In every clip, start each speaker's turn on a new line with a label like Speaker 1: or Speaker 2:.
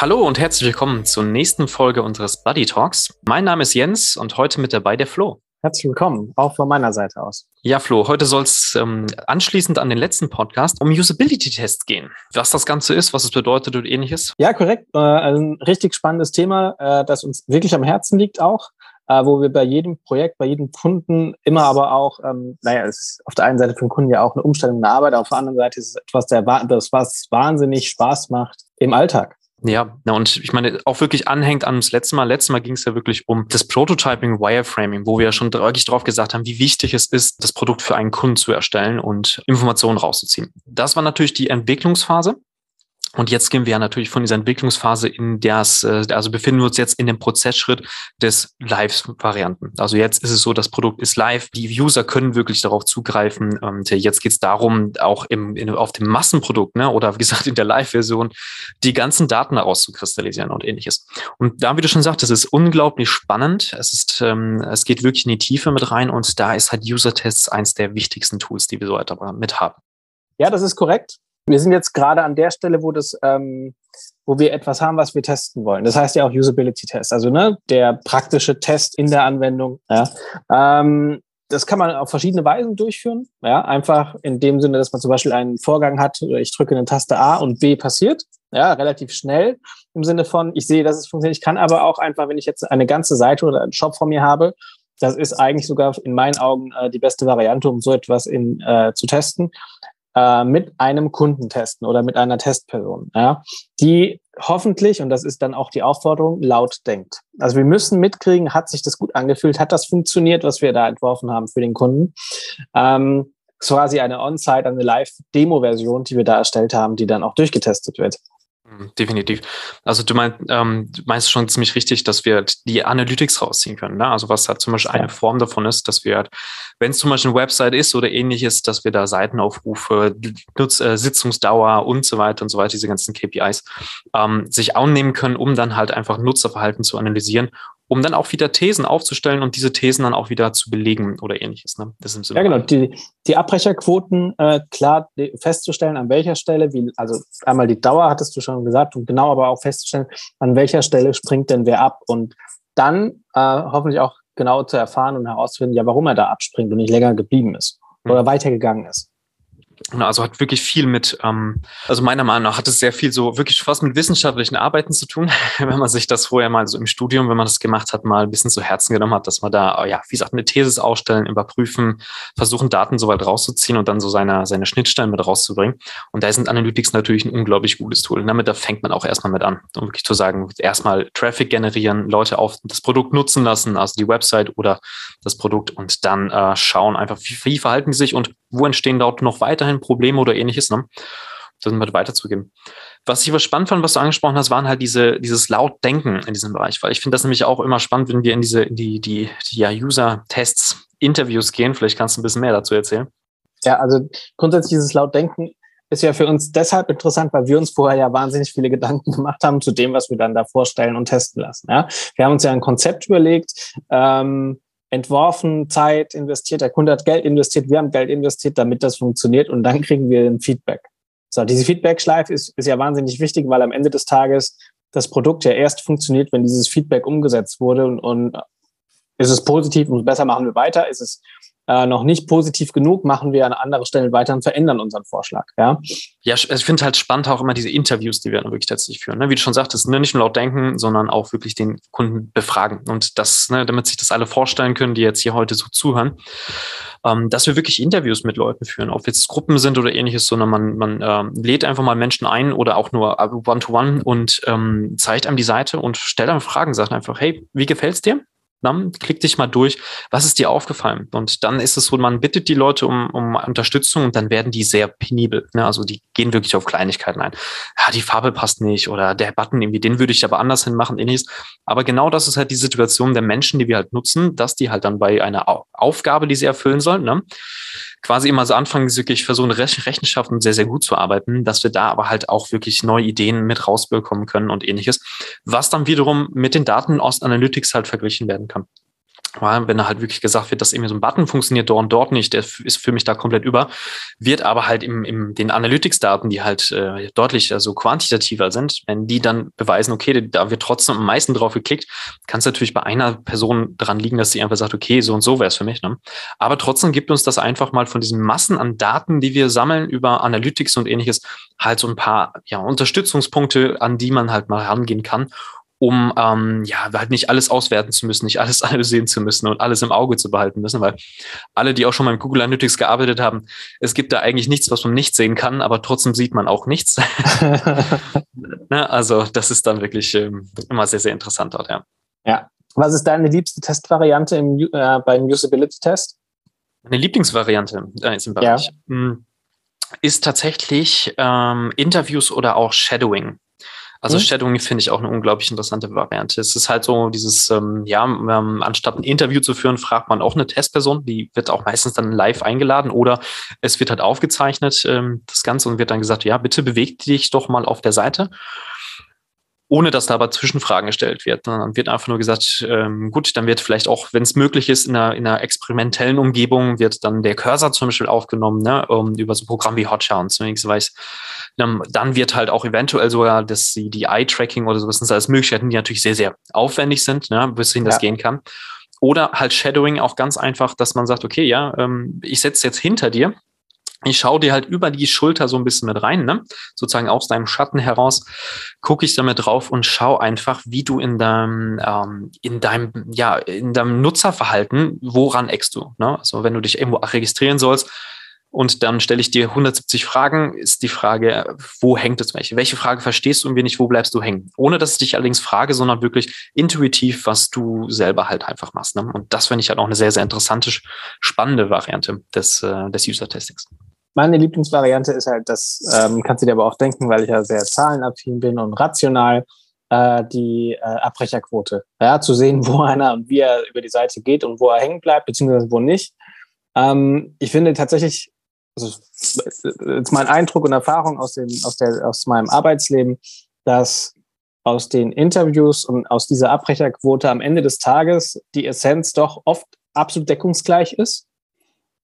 Speaker 1: Hallo und herzlich willkommen zur nächsten Folge unseres Buddy Talks. Mein Name ist Jens und heute mit dabei der Flo.
Speaker 2: Herzlich willkommen, auch von meiner Seite aus.
Speaker 1: Ja, Flo, heute soll es ähm, anschließend an den letzten Podcast um Usability-Tests gehen. Was das Ganze ist, was es bedeutet und ähnliches.
Speaker 2: Ja, korrekt. Äh, ein richtig spannendes Thema, äh, das uns wirklich am Herzen liegt auch äh, wo wir bei jedem Projekt, bei jedem Kunden immer aber auch, ähm, naja, es ist auf der einen Seite für den Kunden ja auch eine Umstellung der Arbeit, auf der anderen Seite ist es etwas, der, das was wahnsinnig Spaß macht im Alltag.
Speaker 1: Ja, na und ich meine, auch wirklich anhängt an das letzte Mal. Letztes Mal ging es ja wirklich um das Prototyping, Wireframing, wo wir ja schon wirklich drauf gesagt haben, wie wichtig es ist, das Produkt für einen Kunden zu erstellen und Informationen rauszuziehen. Das war natürlich die Entwicklungsphase. Und jetzt gehen wir ja natürlich von dieser Entwicklungsphase in das, äh, also befinden wir uns jetzt in dem Prozessschritt des Live-Varianten. Also jetzt ist es so, das Produkt ist live, die User können wirklich darauf zugreifen. Und jetzt geht es darum, auch im, in, auf dem Massenprodukt, ne, oder wie gesagt in der Live-Version, die ganzen Daten daraus zu kristallisieren und ähnliches. Und da, wie du schon sagst, das ist unglaublich spannend. Es ist, ähm, es geht wirklich in die Tiefe mit rein und da ist halt User-Tests eins der wichtigsten Tools, die wir so weiter mit haben.
Speaker 2: Ja, das ist korrekt. Wir sind jetzt gerade an der Stelle, wo das, ähm, wo wir etwas haben, was wir testen wollen. Das heißt ja auch Usability-Test, also ne, der praktische Test in der Anwendung. Ja. Ähm, das kann man auf verschiedene Weisen durchführen. Ja, einfach in dem Sinne, dass man zum Beispiel einen Vorgang hat, ich drücke eine Taste A und B passiert. Ja, relativ schnell im Sinne von, ich sehe, dass es funktioniert. Ich kann aber auch einfach, wenn ich jetzt eine ganze Seite oder einen Shop vor mir habe, das ist eigentlich sogar in meinen Augen äh, die beste Variante, um so etwas in, äh, zu testen äh, mit einem Kunden testen oder mit einer Testperson, ja, die hoffentlich, und das ist dann auch die Aufforderung, laut denkt. Also wir müssen mitkriegen, hat sich das gut angefühlt, hat das funktioniert, was wir da entworfen haben für den Kunden. Ähm, quasi eine On-Site, eine Live-Demo-Version, die wir da erstellt haben, die dann auch durchgetestet wird.
Speaker 1: Mhm, definitiv. Also du, mein, ähm, du meinst schon ziemlich richtig, dass wir die Analytics rausziehen können. Ne? Also was halt zum Beispiel ja. eine Form davon ist, dass wir, halt, wenn es zum Beispiel eine Website ist oder ähnliches, dass wir da Seitenaufrufe, Nutz, äh, Sitzungsdauer und so weiter und so weiter, diese ganzen KPIs, ähm, sich annehmen können, um dann halt einfach Nutzerverhalten zu analysieren um dann auch wieder Thesen aufzustellen und diese Thesen dann auch wieder zu belegen oder ähnliches. Ne?
Speaker 2: Das ist ja, genau. Die, die Abbrecherquoten äh, klar festzustellen, an welcher Stelle, wie, also einmal die Dauer hattest du schon gesagt und genau aber auch festzustellen, an welcher Stelle springt denn wer ab und dann äh, hoffentlich auch genau zu erfahren und herauszufinden, ja, warum er da abspringt und nicht länger geblieben ist mhm. oder weitergegangen ist.
Speaker 1: Also hat wirklich viel mit, ähm, also meiner Meinung nach hat es sehr viel so wirklich fast mit wissenschaftlichen Arbeiten zu tun, wenn man sich das vorher mal so im Studium, wenn man das gemacht hat, mal ein bisschen zu Herzen genommen hat, dass man da, ja, wie gesagt, eine These ausstellen, überprüfen, versuchen, Daten so weit rauszuziehen und dann so seine, seine Schnittstellen mit rauszubringen. Und da sind Analytics natürlich ein unglaublich gutes Tool. Und damit da fängt man auch erstmal mit an, um wirklich zu sagen, erstmal Traffic generieren, Leute auf das Produkt nutzen lassen, also die Website oder das Produkt und dann äh, schauen einfach, wie, wie verhalten die sich und wo entstehen dort noch weiterhin Probleme oder ähnliches, ne? das mal weiterzugeben. Was ich aber spannend fand, was du angesprochen hast, waren halt diese, dieses Lautdenken in diesem Bereich, weil ich finde das nämlich auch immer spannend, wenn wir in diese, die, die, die ja, User-Tests, Interviews gehen. Vielleicht kannst du ein bisschen mehr dazu erzählen.
Speaker 2: Ja, also grundsätzlich dieses Lautdenken ist ja für uns deshalb interessant, weil wir uns vorher ja wahnsinnig viele Gedanken gemacht haben zu dem, was wir dann da vorstellen und testen lassen. Ja? Wir haben uns ja ein Konzept überlegt, ähm, entworfen, Zeit investiert, der Kunde hat Geld investiert, wir haben Geld investiert, damit das funktioniert und dann kriegen wir ein Feedback. So, diese Feedback-Schleife ist, ist ja wahnsinnig wichtig, weil am Ende des Tages das Produkt ja erst funktioniert, wenn dieses Feedback umgesetzt wurde und, und ist es positiv, umso besser machen wir weiter. Ist es äh, noch nicht positiv genug, machen wir an anderer Stelle weiter und verändern unseren Vorschlag. Ja,
Speaker 1: ja ich finde halt spannend auch immer diese Interviews, die wir dann wirklich tatsächlich führen. Ne? Wie du schon sagtest, ne? nicht nur laut denken, sondern auch wirklich den Kunden befragen. Und das, ne, damit sich das alle vorstellen können, die jetzt hier heute so zuhören, ähm, dass wir wirklich Interviews mit Leuten führen, ob jetzt Gruppen sind oder ähnliches, sondern man, man ähm, lädt einfach mal Menschen ein oder auch nur One-to-One -one und ähm, zeigt einem die Seite und stellt einem Fragen, sagt einfach, hey, wie gefällt's dir? Na, klick dich mal durch, was ist dir aufgefallen? Und dann ist es so, man bittet die Leute um, um Unterstützung und dann werden die sehr penibel. Ne? Also die gehen wirklich auf Kleinigkeiten ein. Ja, die Farbe passt nicht oder der Button irgendwie, den würde ich aber anders hinmachen, ähnliches. Aber genau das ist halt die Situation der Menschen, die wir halt nutzen, dass die halt dann bei einer Aufgabe, die sie erfüllen sollen, ne? quasi immer so anfangen, wirklich versuchen, Rechenschaften sehr, sehr gut zu arbeiten, dass wir da aber halt auch wirklich neue Ideen mit rausbekommen können und ähnliches, was dann wiederum mit den Daten aus Analytics halt verglichen werden kann. wenn da halt wirklich gesagt wird, dass irgendwie so ein Button funktioniert dort und dort nicht, der ist für mich da komplett über, wird aber halt im, im den Analytics-Daten, die halt äh, deutlich also quantitativer sind, wenn die dann beweisen, okay, da wird trotzdem am meisten drauf geklickt, kann es natürlich bei einer Person daran liegen, dass sie einfach sagt, okay, so und so wäre es für mich. Ne? Aber trotzdem gibt uns das einfach mal von diesen Massen an Daten, die wir sammeln über Analytics und ähnliches, halt so ein paar ja, Unterstützungspunkte, an die man halt mal herangehen kann um ähm, ja halt nicht alles auswerten zu müssen, nicht alles analysieren zu müssen und alles im Auge zu behalten müssen, weil alle, die auch schon mal im Google Analytics gearbeitet haben, es gibt da eigentlich nichts, was man nicht sehen kann, aber trotzdem sieht man auch nichts. ne? Also das ist dann wirklich ähm, immer sehr, sehr interessant dort, ja.
Speaker 2: Ja. Was ist deine liebste Testvariante im, äh, beim Usability-Test?
Speaker 1: Meine Lieblingsvariante äh, ist im Bereich. Ja. Hm, ist tatsächlich ähm, Interviews oder auch Shadowing. Also mhm. Shadowing finde ich auch eine unglaublich interessante Variante. Es ist halt so dieses, ähm, ja, ähm, anstatt ein Interview zu führen, fragt man auch eine Testperson, die wird auch meistens dann live eingeladen oder es wird halt aufgezeichnet, ähm, das Ganze, und wird dann gesagt, ja, bitte beweg dich doch mal auf der Seite ohne dass da aber Zwischenfragen gestellt wird. Dann wird einfach nur gesagt, ähm, gut, dann wird vielleicht auch, wenn es möglich ist, in einer, in einer experimentellen Umgebung, wird dann der Cursor zum Beispiel aufgenommen, ne, um, über so ein Programm wie Hotjar und so weiß. Ähm, dann wird halt auch eventuell sogar das, die, die Eye-Tracking oder sowas, sind alles Möglichkeiten, die natürlich sehr, sehr aufwendig sind, ne, bis hin ja. das gehen kann. Oder halt Shadowing auch ganz einfach, dass man sagt, okay, ja, ähm, ich setze jetzt hinter dir ich schaue dir halt über die Schulter so ein bisschen mit rein, ne? sozusagen aus deinem Schatten heraus, gucke ich damit drauf und schau einfach, wie du in deinem, ähm, in deinem, ja, in deinem Nutzerverhalten, woran eckst du? Ne? Also wenn du dich irgendwo registrieren sollst, und dann stelle ich dir 170 Fragen, ist die Frage, wo hängt es welche? Welche Frage verstehst du und wenig, wo bleibst du hängen? Ohne dass ich dich allerdings frage, sondern wirklich intuitiv, was du selber halt einfach machst. Ne? Und das finde ich halt auch eine sehr, sehr interessante, spannende Variante des, äh, des User-Testings.
Speaker 2: Meine Lieblingsvariante ist halt, das ähm, kannst du dir aber auch denken, weil ich ja sehr zahlenaffin bin und rational, äh, die äh, Abbrecherquote. Ja, zu sehen, wo einer und wie er über die Seite geht und wo er hängen bleibt, beziehungsweise wo nicht. Ähm, ich finde tatsächlich, also jetzt mein Eindruck und Erfahrung aus, dem, aus, der, aus meinem Arbeitsleben, dass aus den Interviews und aus dieser Abbrecherquote am Ende des Tages die Essenz doch oft absolut deckungsgleich ist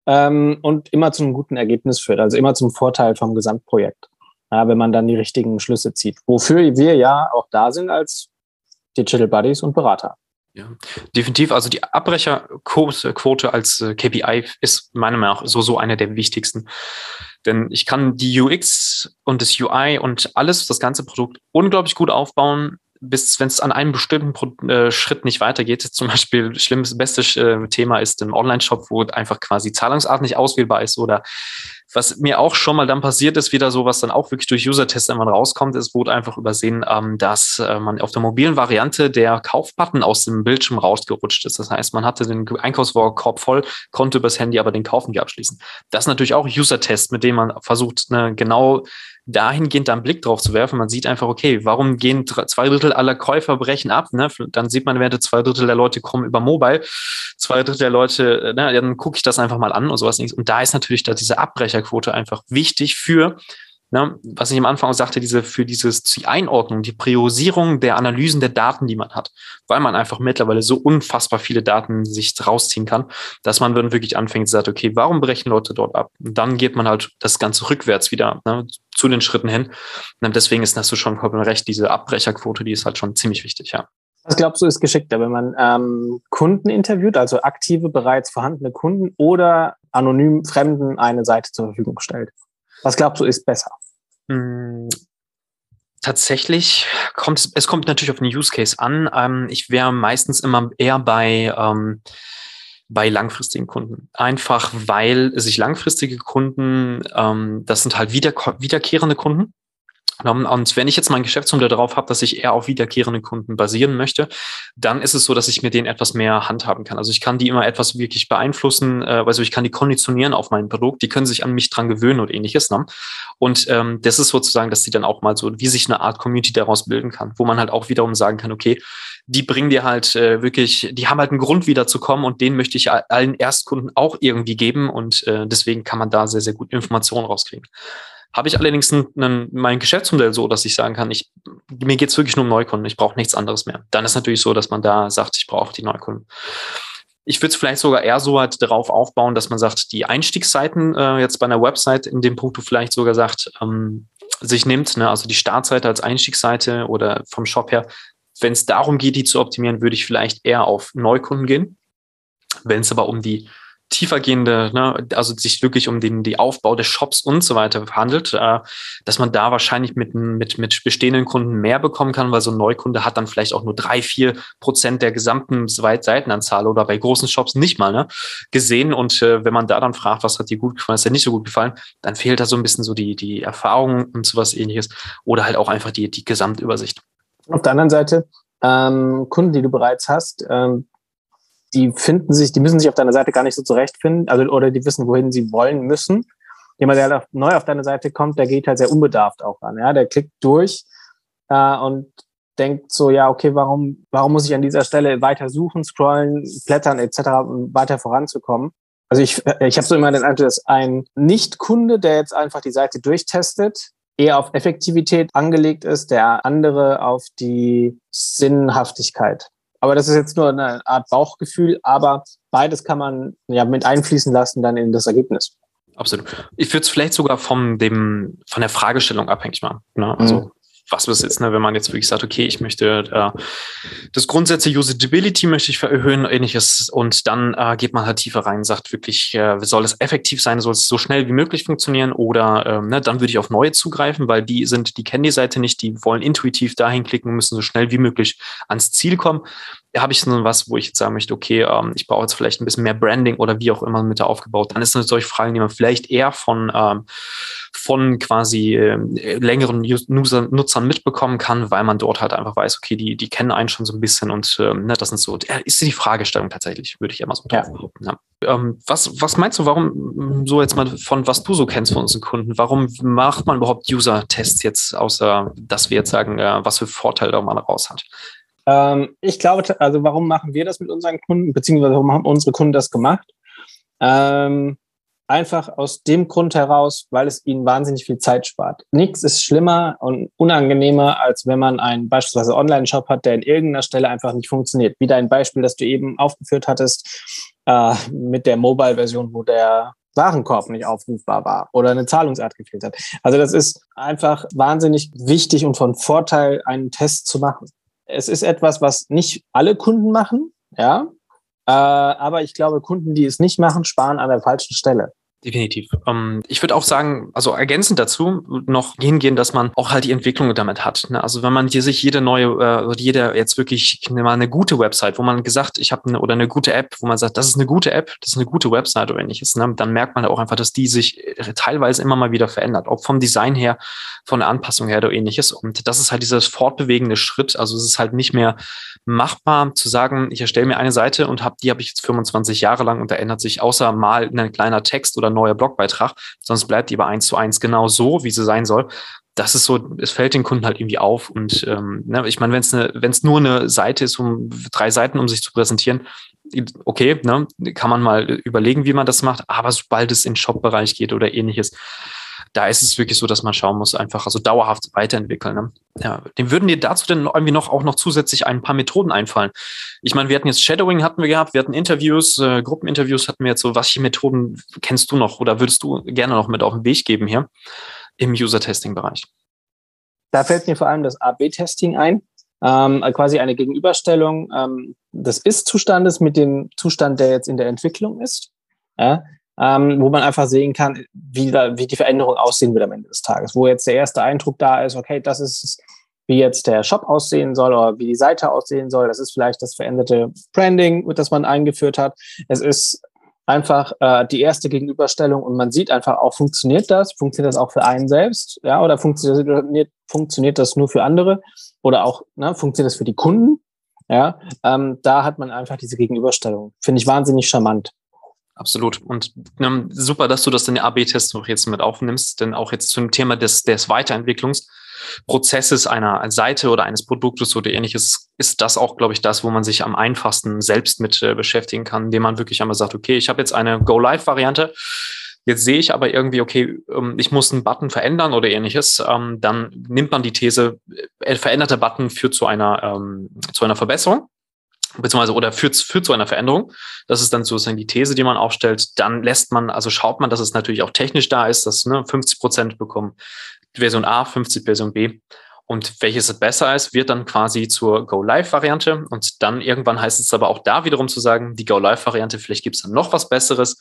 Speaker 2: ähm, und immer zu einem guten Ergebnis führt, also immer zum Vorteil vom Gesamtprojekt, ja, wenn man dann die richtigen Schlüsse zieht. Wofür wir ja auch da sind als Digital Buddies und Berater.
Speaker 1: Ja, definitiv. Also die Abbrecherquote als äh, KPI ist meiner Meinung nach so, so eine der wichtigsten. Denn ich kann die UX und das UI und alles, das ganze Produkt unglaublich gut aufbauen, bis wenn es an einem bestimmten Pro äh, Schritt nicht weitergeht. Zum Beispiel, schlimmes, bestes äh, Thema ist im Online-Shop, wo einfach quasi Zahlungsart nicht auswählbar ist oder was mir auch schon mal dann passiert ist, wieder so, was dann auch wirklich durch User-Tests irgendwann rauskommt, ist, wurde einfach übersehen, ähm, dass äh, man auf der mobilen Variante der Kaufbutton aus dem Bildschirm rausgerutscht ist. Das heißt, man hatte den Einkaufskorb voll, konnte übers Handy aber den Kauf nicht abschließen. Das ist natürlich auch User-Test, mit dem man versucht, ne, genau dahingehend einen Blick drauf zu werfen. Man sieht einfach, okay, warum gehen zwei Drittel aller Käufer brechen ab? Ne? Dann sieht man, während zwei Drittel der Leute kommen über Mobile, zwei Drittel der Leute, ne, dann gucke ich das einfach mal an und sowas. Und da ist natürlich da diese Abbrecherquote einfach wichtig für Ne, was ich am Anfang sagte, diese, für dieses, die Einordnung, die Priorisierung der Analysen der Daten, die man hat, weil man einfach mittlerweile so unfassbar viele Daten sich rausziehen kann, dass man dann wirklich anfängt sagt, okay, warum brechen Leute dort ab? Und dann geht man halt das Ganze rückwärts wieder ne, zu den Schritten hin. Und deswegen ist das so schon vollkommen recht, diese Abbrecherquote, die ist halt schon ziemlich wichtig, ja.
Speaker 2: Was glaubst du, ist geschickter, wenn man ähm, Kunden interviewt, also aktive, bereits vorhandene Kunden oder anonym Fremden eine Seite zur Verfügung stellt? Was glaubst du, ist besser? Hm,
Speaker 1: tatsächlich kommt es, kommt natürlich auf den Use Case an. Ähm, ich wäre meistens immer eher bei, ähm, bei langfristigen Kunden. Einfach weil sich langfristige Kunden, ähm, das sind halt wieder, wiederkehrende Kunden. Und wenn ich jetzt mein Geschäftsmodell darauf habe, dass ich eher auf wiederkehrende Kunden basieren möchte, dann ist es so, dass ich mir denen etwas mehr handhaben kann. Also ich kann die immer etwas wirklich beeinflussen, äh, also ich kann die konditionieren auf mein Produkt, die können sich an mich dran gewöhnen und ähnliches. Ne? Und ähm, das ist sozusagen, dass die dann auch mal so, wie sich eine Art Community daraus bilden kann, wo man halt auch wiederum sagen kann, okay, die bringen dir halt äh, wirklich, die haben halt einen Grund wieder zu kommen und den möchte ich allen Erstkunden auch irgendwie geben und äh, deswegen kann man da sehr, sehr gut Informationen rauskriegen. Habe ich allerdings ein, ein, mein Geschäftsmodell so, dass ich sagen kann, ich, mir geht es wirklich nur um Neukunden, ich brauche nichts anderes mehr. Dann ist natürlich so, dass man da sagt, ich brauche die Neukunden. Ich würde es vielleicht sogar eher so halt darauf aufbauen, dass man sagt, die Einstiegsseiten äh, jetzt bei einer Website, in dem Punkt du vielleicht sogar sagt, ähm, sich nimmt, ne, also die Startseite als Einstiegsseite oder vom Shop her. Wenn es darum geht, die zu optimieren, würde ich vielleicht eher auf Neukunden gehen. Wenn es aber um die tiefergehende, ne, also sich wirklich um den die Aufbau des Shops und so weiter handelt, äh, dass man da wahrscheinlich mit, mit, mit bestehenden Kunden mehr bekommen kann, weil so ein Neukunde hat dann vielleicht auch nur drei, vier Prozent der gesamten Seitenanzahl oder bei großen Shops nicht mal ne, gesehen. Und äh, wenn man da dann fragt, was hat dir gut gefallen, was hat dir nicht so gut gefallen, dann fehlt da so ein bisschen so die, die Erfahrung und sowas ähnliches oder halt auch einfach die, die Gesamtübersicht.
Speaker 2: Auf der anderen Seite, ähm, Kunden, die du bereits hast, ähm, die finden sich, die müssen sich auf deiner Seite gar nicht so zurechtfinden, also oder die wissen, wohin sie wollen müssen. Jemand, der halt neu auf deine Seite kommt, der geht halt sehr unbedarft auch an. Ja, der klickt durch äh, und denkt so, ja, okay, warum, warum muss ich an dieser Stelle weiter suchen, scrollen, blättern etc., um weiter voranzukommen? Also ich, ich habe so immer den Eindruck, dass ein Nicht-Kunde, der jetzt einfach die Seite durchtestet, eher auf Effektivität angelegt ist, der andere auf die Sinnhaftigkeit. Aber das ist jetzt nur eine Art Bauchgefühl, aber beides kann man ja mit einfließen lassen dann in das Ergebnis.
Speaker 1: Absolut. Ich würde es vielleicht sogar vom dem von der Fragestellung abhängig machen. Ne? Also mhm was ist jetzt, ne, wenn man jetzt wirklich sagt, okay, ich möchte äh, das Grundsätze Usability möchte ich erhöhen, ähnliches, und dann äh, geht man halt tiefer rein, sagt wirklich, äh, soll es effektiv sein, soll es so schnell wie möglich funktionieren oder ähm, ne, dann würde ich auf neue zugreifen, weil die sind, die kennen die Seite nicht, die wollen intuitiv dahin klicken, müssen so schnell wie möglich ans Ziel kommen habe ich so was, wo ich jetzt sagen möchte, okay, ähm, ich brauche jetzt vielleicht ein bisschen mehr Branding oder wie auch immer mit da aufgebaut, dann ist das solche Fragen, die man vielleicht eher von, ähm, von quasi äh, längeren User, Nutzern mitbekommen kann, weil man dort halt einfach weiß, okay, die, die kennen einen schon so ein bisschen und ähm, ne, das sind so, äh, ist die Fragestellung tatsächlich, würde ich immer so ja. behaupten. Ja. Ähm, was, was meinst du, warum, so jetzt mal von was du so kennst von unseren Kunden, warum macht man überhaupt User-Tests jetzt, außer dass wir jetzt sagen, äh, was für Vorteile da man raus hat?
Speaker 2: Ähm, ich glaube, also warum machen wir das mit unseren Kunden, beziehungsweise warum haben unsere Kunden das gemacht? Ähm, einfach aus dem Grund heraus, weil es ihnen wahnsinnig viel Zeit spart. Nichts ist schlimmer und unangenehmer, als wenn man einen beispielsweise Online-Shop hat, der in irgendeiner Stelle einfach nicht funktioniert. Wie dein Beispiel, das du eben aufgeführt hattest, äh, mit der Mobile-Version, wo der Warenkorb nicht aufrufbar war oder eine Zahlungsart gefehlt hat. Also das ist einfach wahnsinnig wichtig und von Vorteil, einen Test zu machen es ist etwas, was nicht alle Kunden machen, ja. Äh, aber ich glaube, Kunden, die es nicht machen, sparen an der falschen Stelle.
Speaker 1: Definitiv. Ähm, ich würde auch sagen, also ergänzend dazu noch hingehen, dass man auch halt die Entwicklung damit hat. Ne? Also wenn man hier sich jede neue, äh, jeder jetzt wirklich mal eine gute Website, wo man gesagt, ich habe eine oder eine gute App, wo man sagt, das ist eine gute App, das ist eine gute Website oder ähnliches, ne? dann merkt man auch einfach, dass die sich äh, teilweise immer mal wieder verändert, ob vom Design her, von der Anpassung her oder ähnliches. Und das ist halt dieses fortbewegende Schritt. Also es ist halt nicht mehr machbar zu sagen, ich erstelle mir eine Seite und hab, die habe ich jetzt 25 Jahre lang und da ändert sich außer mal ein kleiner Text oder oder neuer Blogbeitrag, sonst bleibt die aber eins zu eins genau so, wie sie sein soll. Das ist so, es fällt den Kunden halt irgendwie auf. Und ähm, ne, ich meine, wenn es ne, nur eine Seite ist, um drei Seiten, um sich zu präsentieren, okay, ne, kann man mal überlegen, wie man das macht. Aber sobald es in Shop-Bereich geht oder ähnliches, da ist es wirklich so, dass man schauen muss, einfach also dauerhaft weiterentwickeln. Ne? Ja, dem würden dir dazu denn irgendwie noch auch noch zusätzlich ein paar Methoden einfallen. Ich meine, wir hatten jetzt Shadowing hatten wir gehabt, wir hatten Interviews, äh, Gruppeninterviews hatten wir jetzt so. Welche Methoden kennst du noch oder würdest du gerne noch mit auf den Weg geben hier im User-Testing-Bereich?
Speaker 2: Da fällt mir vor allem das AB-Testing ein. Ähm, quasi eine Gegenüberstellung ähm, des Ist-Zustandes mit dem Zustand, der jetzt in der Entwicklung ist. Ja? Ähm, wo man einfach sehen kann, wie, da, wie die Veränderung aussehen wird am Ende des Tages. Wo jetzt der erste Eindruck da ist, okay, das ist, wie jetzt der Shop aussehen soll oder wie die Seite aussehen soll. Das ist vielleicht das veränderte Branding, das man eingeführt hat. Es ist einfach äh, die erste Gegenüberstellung und man sieht einfach auch, funktioniert das? Funktioniert das auch für einen selbst? Ja, oder funktioniert, funktioniert das nur für andere? Oder auch, ne, funktioniert das für die Kunden? Ja, ähm, da hat man einfach diese Gegenüberstellung. Finde ich wahnsinnig charmant.
Speaker 1: Absolut. Und ähm, super, dass du das in den AB-Test noch jetzt mit aufnimmst, denn auch jetzt zum Thema des, des Weiterentwicklungsprozesses einer Seite oder eines Produktes oder ähnliches, ist das auch, glaube ich, das, wo man sich am einfachsten selbst mit äh, beschäftigen kann, indem man wirklich einmal sagt, okay, ich habe jetzt eine Go-Live-Variante. Jetzt sehe ich aber irgendwie, okay, ähm, ich muss einen Button verändern oder ähnliches. Ähm, dann nimmt man die These, äh, veränderter Button führt zu einer, ähm, zu einer Verbesserung beziehungsweise oder führt, führt zu einer Veränderung. Das ist dann sozusagen die These, die man aufstellt. Dann lässt man, also schaut man, dass es natürlich auch technisch da ist, dass ne, 50 Prozent bekommen Version A, 50 Version B. Und welches besser ist, wird dann quasi zur Go-Live-Variante. Und dann irgendwann heißt es aber auch da wiederum zu sagen, die Go-Live-Variante, vielleicht gibt es dann noch was Besseres.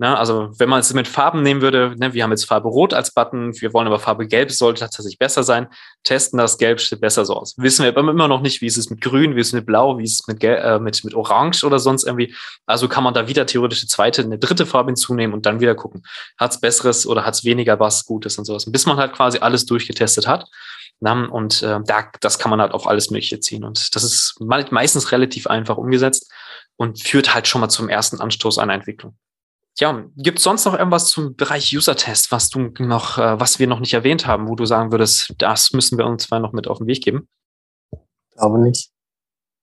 Speaker 1: Ne? Also wenn man es mit Farben nehmen würde, ne, wir haben jetzt Farbe Rot als Button, wir wollen aber Farbe Gelb, sollte tatsächlich besser sein. Testen das, Gelb steht besser so aus. Wissen wir aber immer noch nicht, wie ist es mit Grün, wie ist es mit Blau, wie ist es mit, äh, mit, mit Orange oder sonst irgendwie. Also kann man da wieder theoretisch eine zweite, eine dritte Farbe hinzunehmen und dann wieder gucken, hat es Besseres oder hat es weniger was Gutes und sowas. Bis man halt quasi alles durchgetestet hat. Na, und äh, da, das kann man halt auf alles Mögliche ziehen. Und das ist meistens relativ einfach umgesetzt und führt halt schon mal zum ersten Anstoß einer Entwicklung. Ja, gibt es sonst noch irgendwas zum Bereich User-Test, was du noch, äh, was wir noch nicht erwähnt haben, wo du sagen würdest, das müssen wir uns zwar noch mit auf den Weg geben?
Speaker 2: Glaube nicht.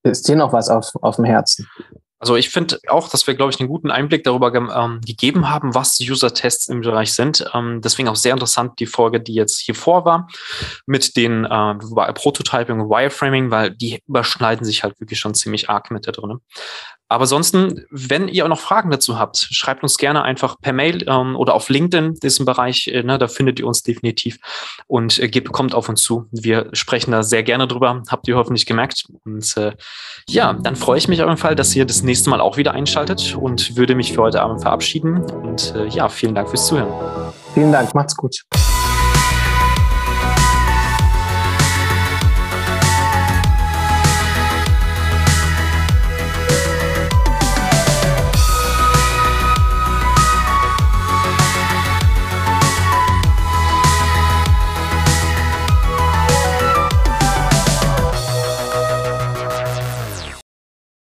Speaker 2: Ist dir noch was auf, auf dem Herzen?
Speaker 1: Also ich finde auch, dass wir, glaube ich, einen guten Einblick darüber ähm, gegeben haben, was User-Tests im Bereich sind. Ähm, deswegen auch sehr interessant die Folge, die jetzt hier vor war, mit den äh, Prototyping und Wireframing, weil die überschneiden sich halt wirklich schon ziemlich arg mit da drin. Aber ansonsten, wenn ihr noch Fragen dazu habt, schreibt uns gerne einfach per Mail ähm, oder auf LinkedIn, diesen Bereich, äh, ne, da findet ihr uns definitiv und äh, geht, kommt auf uns zu. Wir sprechen da sehr gerne drüber, habt ihr hoffentlich gemerkt. Und äh, ja, dann freue ich mich auf jeden Fall, dass ihr das nächste Mal auch wieder einschaltet und würde mich für heute Abend verabschieden. Und äh, ja, vielen Dank fürs Zuhören.
Speaker 2: Vielen Dank, macht's gut.